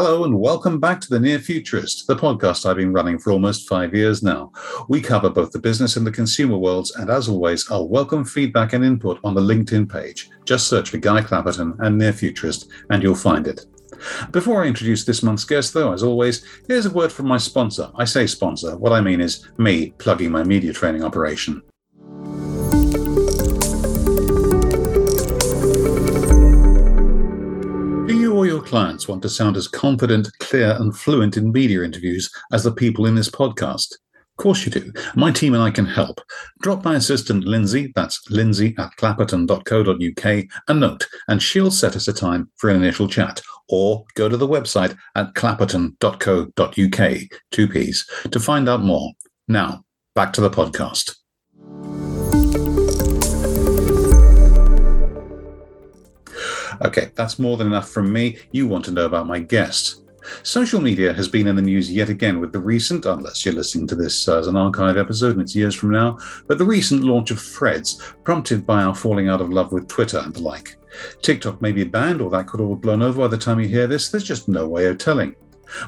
Hello and welcome back to The Near Futurist, the podcast I've been running for almost five years now. We cover both the business and the consumer worlds, and as always, I'll welcome feedback and input on the LinkedIn page. Just search for Guy Clapperton and Near Futurist, and you'll find it. Before I introduce this month's guest, though, as always, here's a word from my sponsor. I say sponsor, what I mean is me plugging my media training operation. Clients want to sound as confident, clear, and fluent in media interviews as the people in this podcast? Of course you do. My team and I can help. Drop my assistant Lindsay, that's lindsay at clapperton.co.uk, a note, and she'll set us a time for an initial chat. Or go to the website at clapperton.co.uk, two P's, to find out more. Now, back to the podcast. Okay, that's more than enough from me. You want to know about my guest. Social media has been in the news yet again with the recent, unless you're listening to this as an archive episode and it's years from now, but the recent launch of Threads, prompted by our falling out of love with Twitter and the like. TikTok may be banned or that could all have blown over by the time you hear this, there's just no way of telling.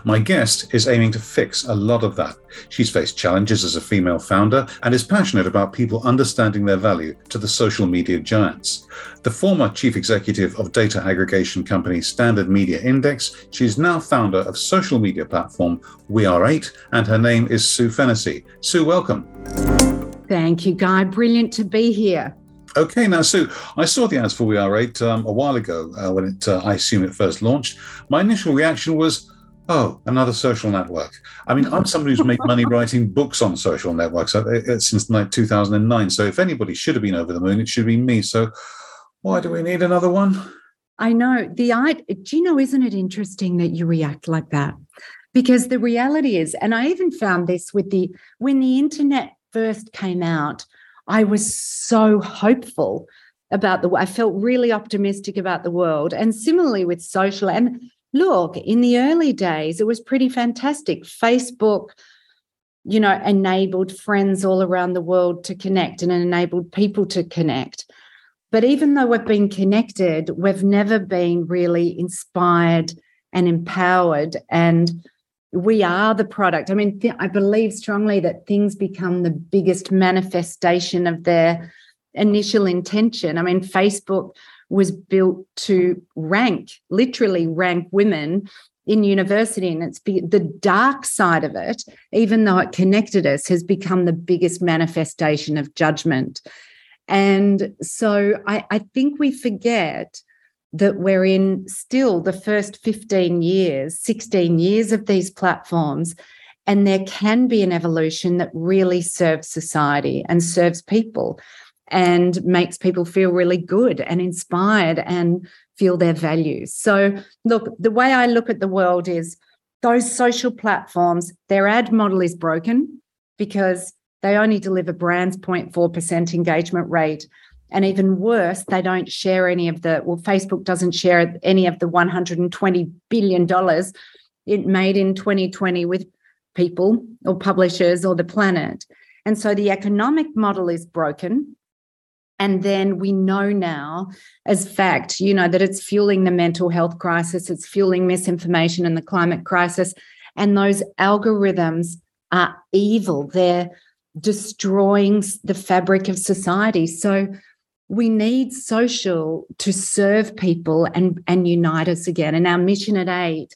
My guest is aiming to fix a lot of that. She's faced challenges as a female founder and is passionate about people understanding their value to the social media giants. The former chief executive of data aggregation company Standard Media Index, she's now founder of social media platform We Are Eight, and her name is Sue Fennessy. Sue, welcome. Thank you, Guy. Brilliant to be here. Okay, now Sue, I saw the ads for We Are Eight um, a while ago uh, when it, uh, I assume it first launched. My initial reaction was, Oh, another social network. I mean, I'm somebody who's made money writing books on social networks uh, uh, since 2009. So if anybody should have been over the moon, it should be me. So why do we need another one? I know. The I do you know, isn't it interesting that you react like that? Because the reality is, and I even found this with the when the internet first came out, I was so hopeful about the I felt really optimistic about the world. And similarly with social and look, in the early days, it was pretty fantastic. Facebook, you know, enabled friends all around the world to connect and enabled people to connect. But even though we've been connected, we've never been really inspired and empowered. And we are the product. I mean, th- I believe strongly that things become the biggest manifestation of their initial intention. I mean, Facebook was built to rank, literally rank women in university. And it's be, the dark side of it, even though it connected us, has become the biggest manifestation of judgment. And so I, I think we forget that we're in still the first 15 years, 16 years of these platforms. And there can be an evolution that really serves society and serves people and makes people feel really good and inspired and feel their values. So, look, the way I look at the world is those social platforms, their ad model is broken because they only deliver brands 0.4% engagement rate. And even worse, they don't share any of the, well, Facebook doesn't share any of the $120 billion it made in 2020 with people or publishers or the planet. And so the economic model is broken. And then we know now as fact, you know, that it's fueling the mental health crisis, it's fueling misinformation and the climate crisis. And those algorithms are evil. They're destroying the fabric of society. So we need social to serve people and, and unite us again. And our mission at eight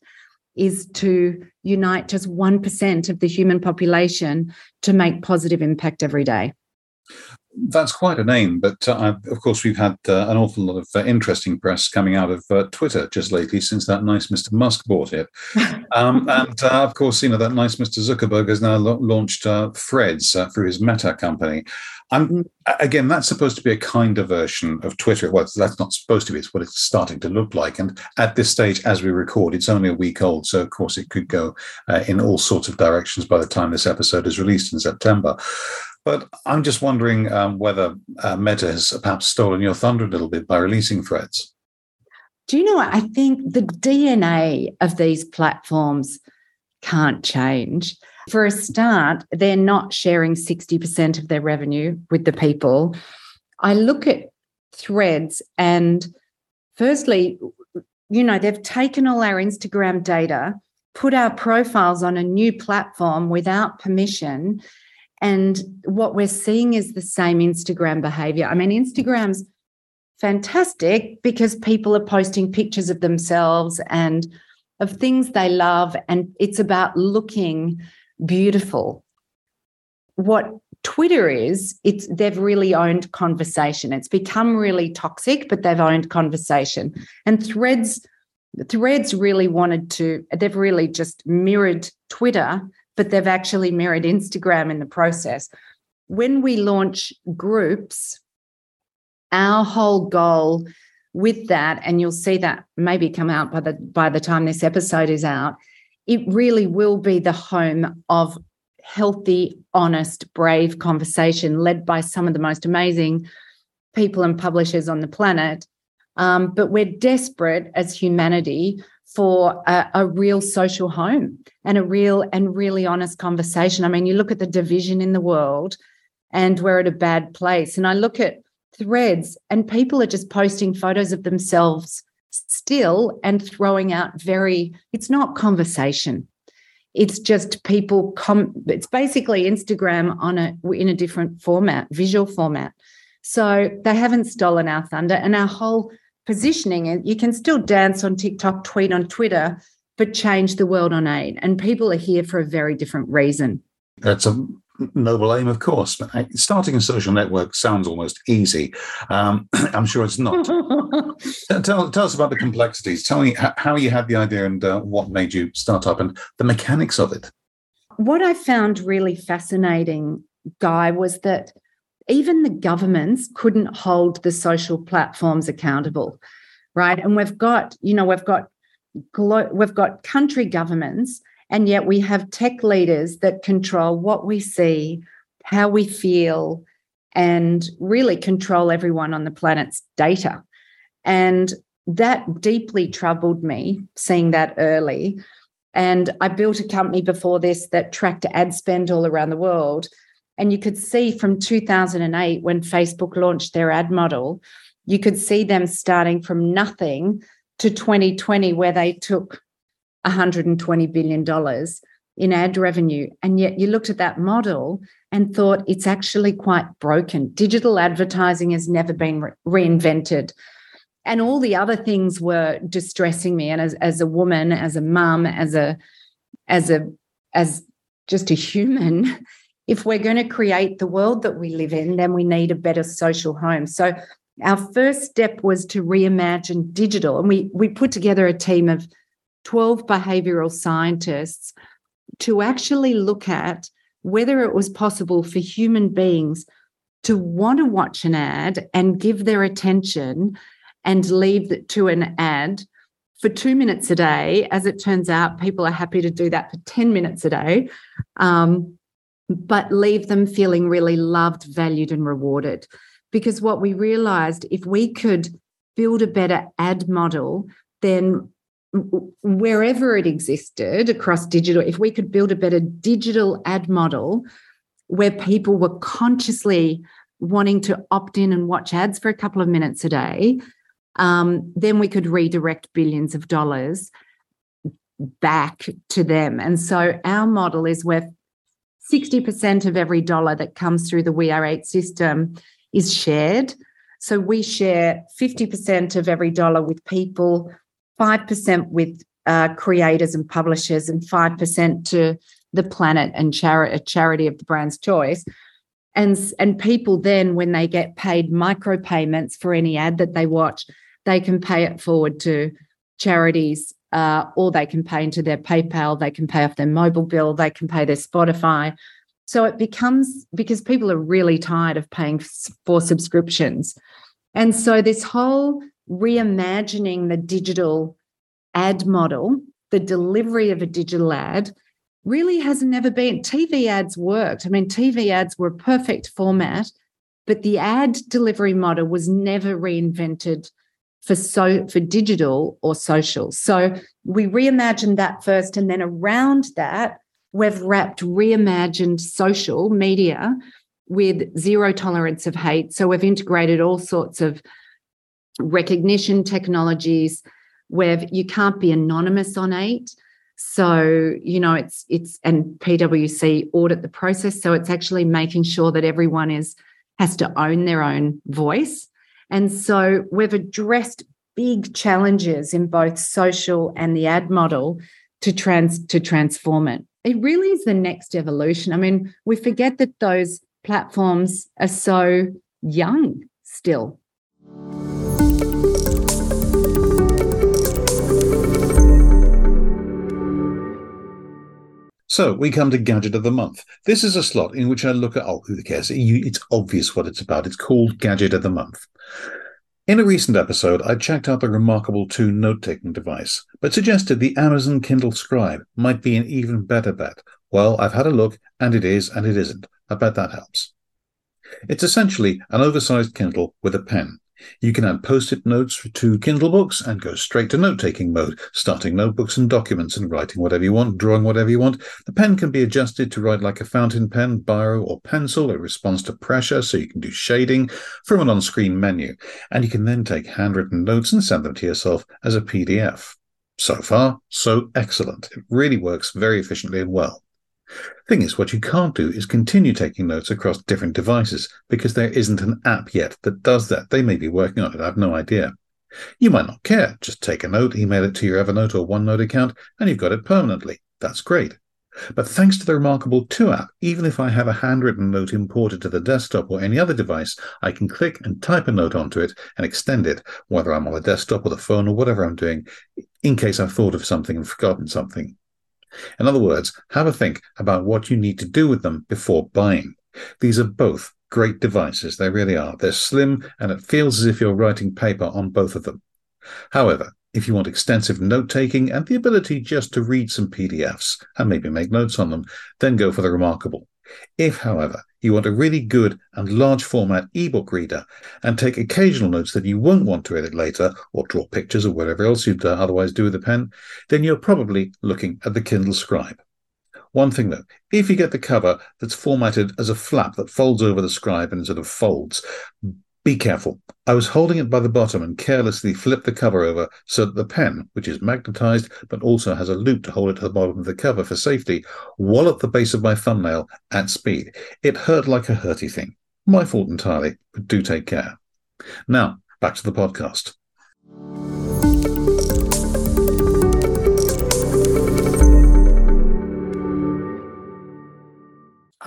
is to unite just 1% of the human population to make positive impact every day that's quite a name, but uh, of course we've had uh, an awful lot of uh, interesting press coming out of uh, Twitter just lately since that nice Mr. Musk bought it, um, and uh, of course you know that nice Mr. Zuckerberg has now lo- launched uh, Threads through his Meta company. Um, again, that's supposed to be a kinder version of Twitter. Well, that's not supposed to be. It's what it's starting to look like. And at this stage, as we record, it's only a week old, so of course it could go in all sorts of directions by the time this episode is released in September. But I'm just wondering um, whether uh, Meta has perhaps stolen your thunder a little bit by releasing threads. Do you know what? I think the DNA of these platforms can't change. For a start, they're not sharing 60% of their revenue with the people. I look at threads and firstly, you know, they've taken all our Instagram data, put our profiles on a new platform without permission. And what we're seeing is the same Instagram behavior. I mean, Instagram's fantastic because people are posting pictures of themselves and of things they love, and it's about looking beautiful. What Twitter is, it's they've really owned conversation. It's become really toxic, but they've owned conversation. And threads, threads really wanted to, they've really just mirrored Twitter, but they've actually mirrored Instagram in the process. When we launch groups, our whole goal with that, and you'll see that maybe come out by the by the time this episode is out, it really will be the home of healthy, honest, brave conversation led by some of the most amazing people and publishers on the planet. Um, but we're desperate as humanity for a, a, real social home and a real and really honest conversation. I mean, you look at the division in the world and we're at a bad place. And I look at threads and people are just posting photos of themselves still and throwing out very, it's not conversation it's just people come it's basically instagram on a in a different format visual format so they haven't stolen our thunder and our whole positioning and you can still dance on tiktok tweet on twitter but change the world on eight and people are here for a very different reason that's a noble aim, of course. But starting a social network sounds almost easy. Um, I'm sure it's not. tell, tell, us about the complexities. Tell me how you had the idea and uh, what made you start up and the mechanics of it. What I found really fascinating, Guy, was that even the governments couldn't hold the social platforms accountable, right? And we've got, you know, we've got we've got country governments and yet we have tech leaders that control what we see, how we feel, and really control everyone on the planet's data. And that deeply troubled me, seeing that early. And I built a company before this that tracked ad spend all around the world. And you could see from 2008, when Facebook launched their ad model, you could see them starting from nothing to 2020, where they took $120 billion in ad revenue. And yet you looked at that model and thought it's actually quite broken. Digital advertising has never been re- reinvented. And all the other things were distressing me. And as, as a woman, as a mum, as a as a as just a human, if we're going to create the world that we live in, then we need a better social home. So our first step was to reimagine digital. And we we put together a team of 12 behavioral scientists to actually look at whether it was possible for human beings to want to watch an ad and give their attention and leave to an ad for two minutes a day. As it turns out, people are happy to do that for 10 minutes a day, um, but leave them feeling really loved, valued, and rewarded. Because what we realized if we could build a better ad model, then wherever it existed across digital, if we could build a better digital ad model where people were consciously wanting to opt in and watch ads for a couple of minutes a day, um, then we could redirect billions of dollars back to them. And so our model is where 60% of every dollar that comes through the We Are Eight system is shared. So we share 50% of every dollar with people 5% with uh, creators and publishers, and 5% to the planet and chari- a charity of the brand's choice. And, and people then, when they get paid micropayments for any ad that they watch, they can pay it forward to charities uh, or they can pay into their PayPal, they can pay off their mobile bill, they can pay their Spotify. So it becomes because people are really tired of paying for subscriptions. And so this whole reimagining the digital ad model, the delivery of a digital ad, really has never been. TV ads worked. I mean, TV ads were a perfect format, but the ad delivery model was never reinvented for so for digital or social. So we reimagined that first, and then around that, we've wrapped reimagined social media with zero tolerance of hate. So we've integrated all sorts of recognition technologies, where you can't be anonymous on eight. So, you know, it's it's and PwC audit the process. So it's actually making sure that everyone is has to own their own voice. And so we've addressed big challenges in both social and the ad model to trans to transform it. It really is the next evolution. I mean, we forget that those platforms are so young still. So we come to Gadget of the Month. This is a slot in which I look at, oh, who cares? It's obvious what it's about. It's called Gadget of the Month. In a recent episode, I checked out the Remarkable 2 note taking device, but suggested the Amazon Kindle Scribe might be an even better bet. Well, I've had a look, and it is and it isn't. I bet that helps. It's essentially an oversized Kindle with a pen. You can add post-it notes to Kindle books and go straight to note-taking mode, starting notebooks and documents and writing whatever you want, drawing whatever you want. The pen can be adjusted to write like a fountain pen, biro, or pencil. It responds to pressure, so you can do shading from an on-screen menu. And you can then take handwritten notes and send them to yourself as a PDF. So far, so excellent. It really works very efficiently and well. Thing is, what you can't do is continue taking notes across different devices because there isn't an app yet that does that. They may be working on it, I have no idea. You might not care. Just take a note, email it to your Evernote or OneNote account, and you've got it permanently. That's great. But thanks to the Remarkable 2 app, even if I have a handwritten note imported to the desktop or any other device, I can click and type a note onto it and extend it, whether I'm on the desktop or the phone or whatever I'm doing, in case I've thought of something and forgotten something. In other words, have a think about what you need to do with them before buying. These are both great devices. They really are. They're slim and it feels as if you're writing paper on both of them. However, if you want extensive note taking and the ability just to read some PDFs and maybe make notes on them, then go for the Remarkable. If, however, you want a really good and large format ebook reader and take occasional notes that you won't want to edit later or draw pictures or whatever else you'd uh, otherwise do with a pen, then you're probably looking at the Kindle Scribe. One thing though, if you get the cover that's formatted as a flap that folds over the scribe and sort of folds, be careful. I was holding it by the bottom and carelessly flipped the cover over so that the pen, which is magnetized but also has a loop to hold it to the bottom of the cover for safety, walloped the base of my thumbnail at speed. It hurt like a hurty thing. My fault entirely, but do take care. Now, back to the podcast.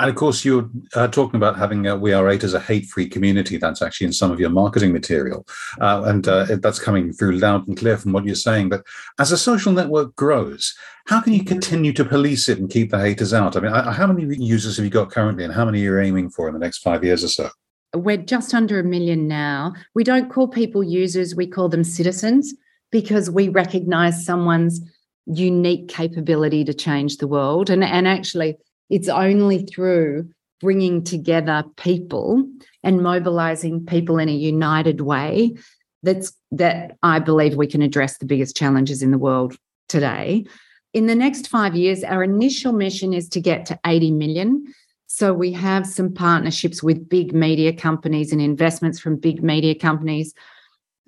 And of course, you're uh, talking about having uh, We Are Eight as a hate-free community. That's actually in some of your marketing material, uh, and uh, that's coming through loud and clear from what you're saying. But as a social network grows, how can you continue to police it and keep the haters out? I mean, how many users have you got currently, and how many are you aiming for in the next five years or so? We're just under a million now. We don't call people users; we call them citizens because we recognise someone's unique capability to change the world, and and actually it's only through bringing together people and mobilizing people in a united way that's that I believe we can address the biggest challenges in the world today. In the next 5 years our initial mission is to get to 80 million. So we have some partnerships with big media companies and investments from big media companies,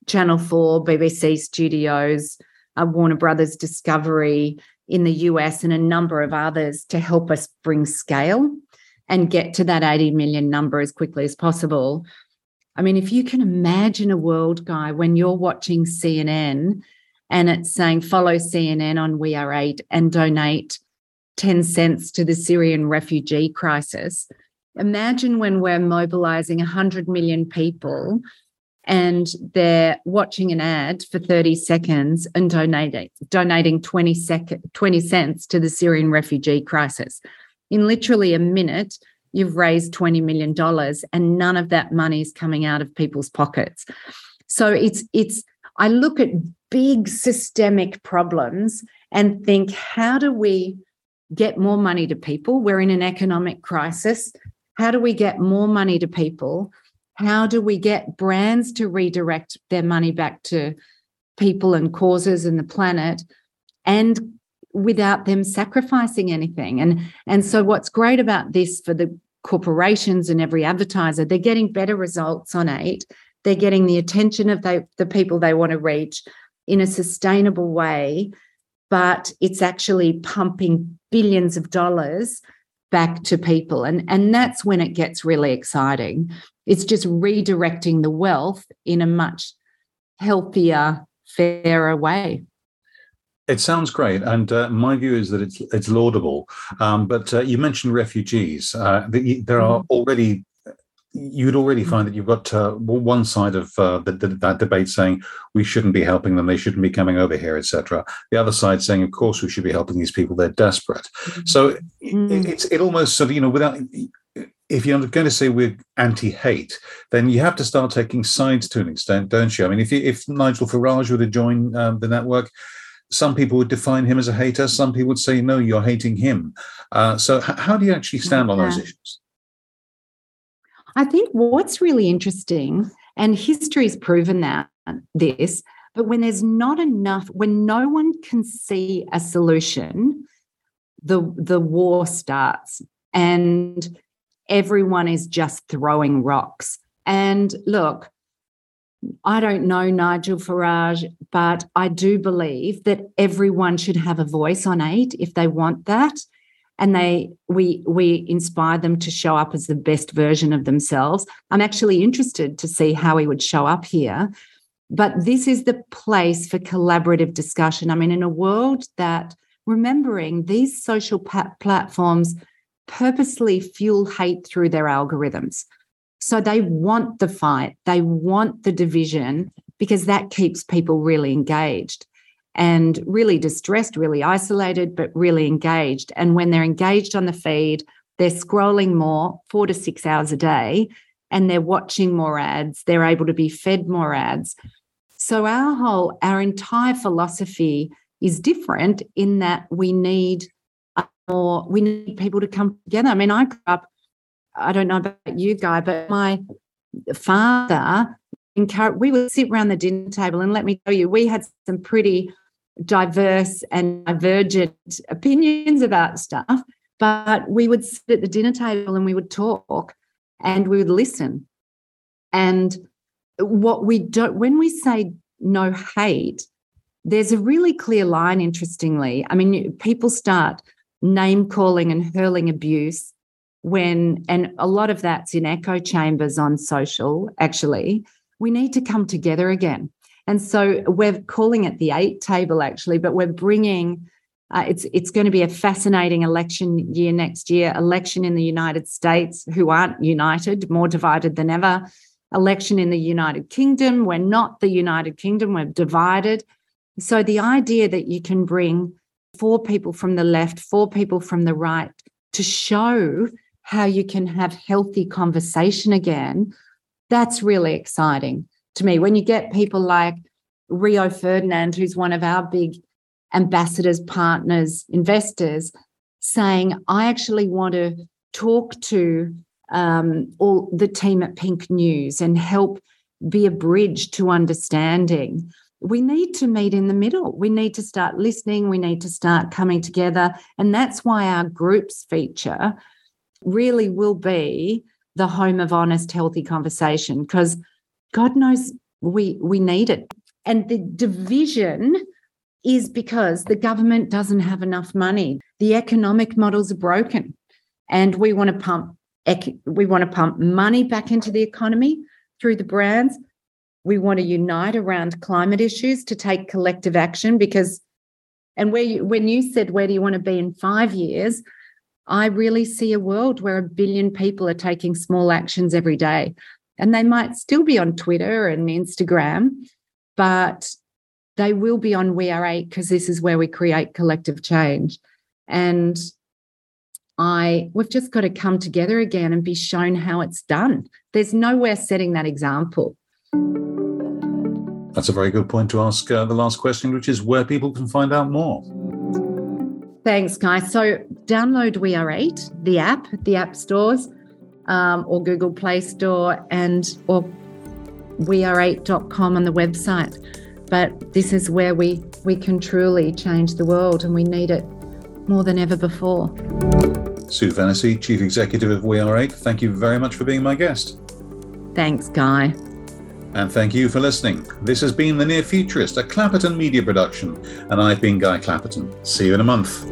Channel 4, BBC Studios, uh, Warner Brothers Discovery, in the US and a number of others to help us bring scale and get to that 80 million number as quickly as possible. I mean, if you can imagine a world, Guy, when you're watching CNN and it's saying follow CNN on We Are Eight and donate 10 cents to the Syrian refugee crisis. Imagine when we're mobilizing 100 million people and they're watching an ad for 30 seconds and donating donating 20, sec- 20 cents to the Syrian refugee crisis. In literally a minute, you've raised $20 million and none of that money is coming out of people's pockets. So it's it's I look at big systemic problems and think how do we get more money to people? We're in an economic crisis. How do we get more money to people? How do we get brands to redirect their money back to people and causes and the planet and without them sacrificing anything? And, and so, what's great about this for the corporations and every advertiser, they're getting better results on eight. They're getting the attention of they, the people they want to reach in a sustainable way, but it's actually pumping billions of dollars back to people. And, and that's when it gets really exciting. It's just redirecting the wealth in a much healthier, fairer way. It sounds great, and uh, my view is that it's it's laudable. Um, but uh, you mentioned refugees. Uh, the, there are mm-hmm. already you'd already find that you've got uh, one side of uh, the, the, that debate saying we shouldn't be helping them, they shouldn't be coming over here, etc. The other side saying, of course, we should be helping these people; they're desperate. Mm-hmm. So it, it's it almost sort of you know without. If you're going to say we're anti-hate, then you have to start taking sides to an extent, don't you? I mean, if you, if Nigel Farage were to join um, the network, some people would define him as a hater. Some people would say, no, you're hating him. Uh, so, h- how do you actually stand on those issues? I think what's really interesting, and history's proven that this, but when there's not enough, when no one can see a solution, the the war starts and everyone is just throwing rocks. And look, I don't know Nigel Farage, but I do believe that everyone should have a voice on eight if they want that and they we we inspire them to show up as the best version of themselves. I'm actually interested to see how he would show up here but this is the place for collaborative discussion. I mean in a world that remembering these social pa- platforms purposely fuel hate through their algorithms. So they want the fight they want the division because that keeps people really engaged and really distressed, really isolated, but really engaged. And when they're engaged on the feed, they're scrolling more, four to six hours a day, and they're watching more ads. They're able to be fed more ads. So our whole, our entire philosophy is different in that we need uh, more, we need people to come together. I mean, I grew up, I don't know about you, Guy, but my father we would sit around the dinner table and let me tell you, we had some pretty diverse and divergent opinions about stuff, but we would sit at the dinner table and we would talk and we would listen. And what we don't, when we say no hate, there's a really clear line, interestingly. I mean, people start name calling and hurling abuse when, and a lot of that's in echo chambers on social, actually. We need to come together again. And so we're calling it the eight table actually, but we're bringing uh, it's it's going to be a fascinating election year next year. Election in the United States, who aren't united, more divided than ever. Election in the United Kingdom, we're not the United Kingdom, we're divided. So the idea that you can bring four people from the left, four people from the right to show how you can have healthy conversation again, that's really exciting to me. When you get people like Rio Ferdinand, who's one of our big ambassadors, partners, investors, saying, I actually want to talk to um, all the team at Pink News and help be a bridge to understanding. We need to meet in the middle. We need to start listening. We need to start coming together. And that's why our groups feature really will be the home of honest, healthy conversation because God knows we we need it. And the division is because the government doesn't have enough money. The economic models are broken. And we want to pump we want to pump money back into the economy through the brands. We want to unite around climate issues to take collective action because and where you, when you said where do you want to be in 5 years, I really see a world where a billion people are taking small actions every day and they might still be on Twitter and Instagram, but they will be on We Are Eight because this is where we create collective change. And I we've just got to come together again and be shown how it's done. There's nowhere setting that example. That's a very good point to ask uh, the last question, which is where people can find out more. Thanks, guys. So download We Are Eight, the app, the app stores um, or Google Play Store and or weare8.com on the website. But this is where we we can truly change the world and we need it more than ever before. Sue Fennessy, Chief Executive of We Are Eight, thank you very much for being my guest. Thanks, Guy. And thank you for listening. This has been The Near Futurist, a Clapperton media production, and I've been Guy Clapperton. See you in a month.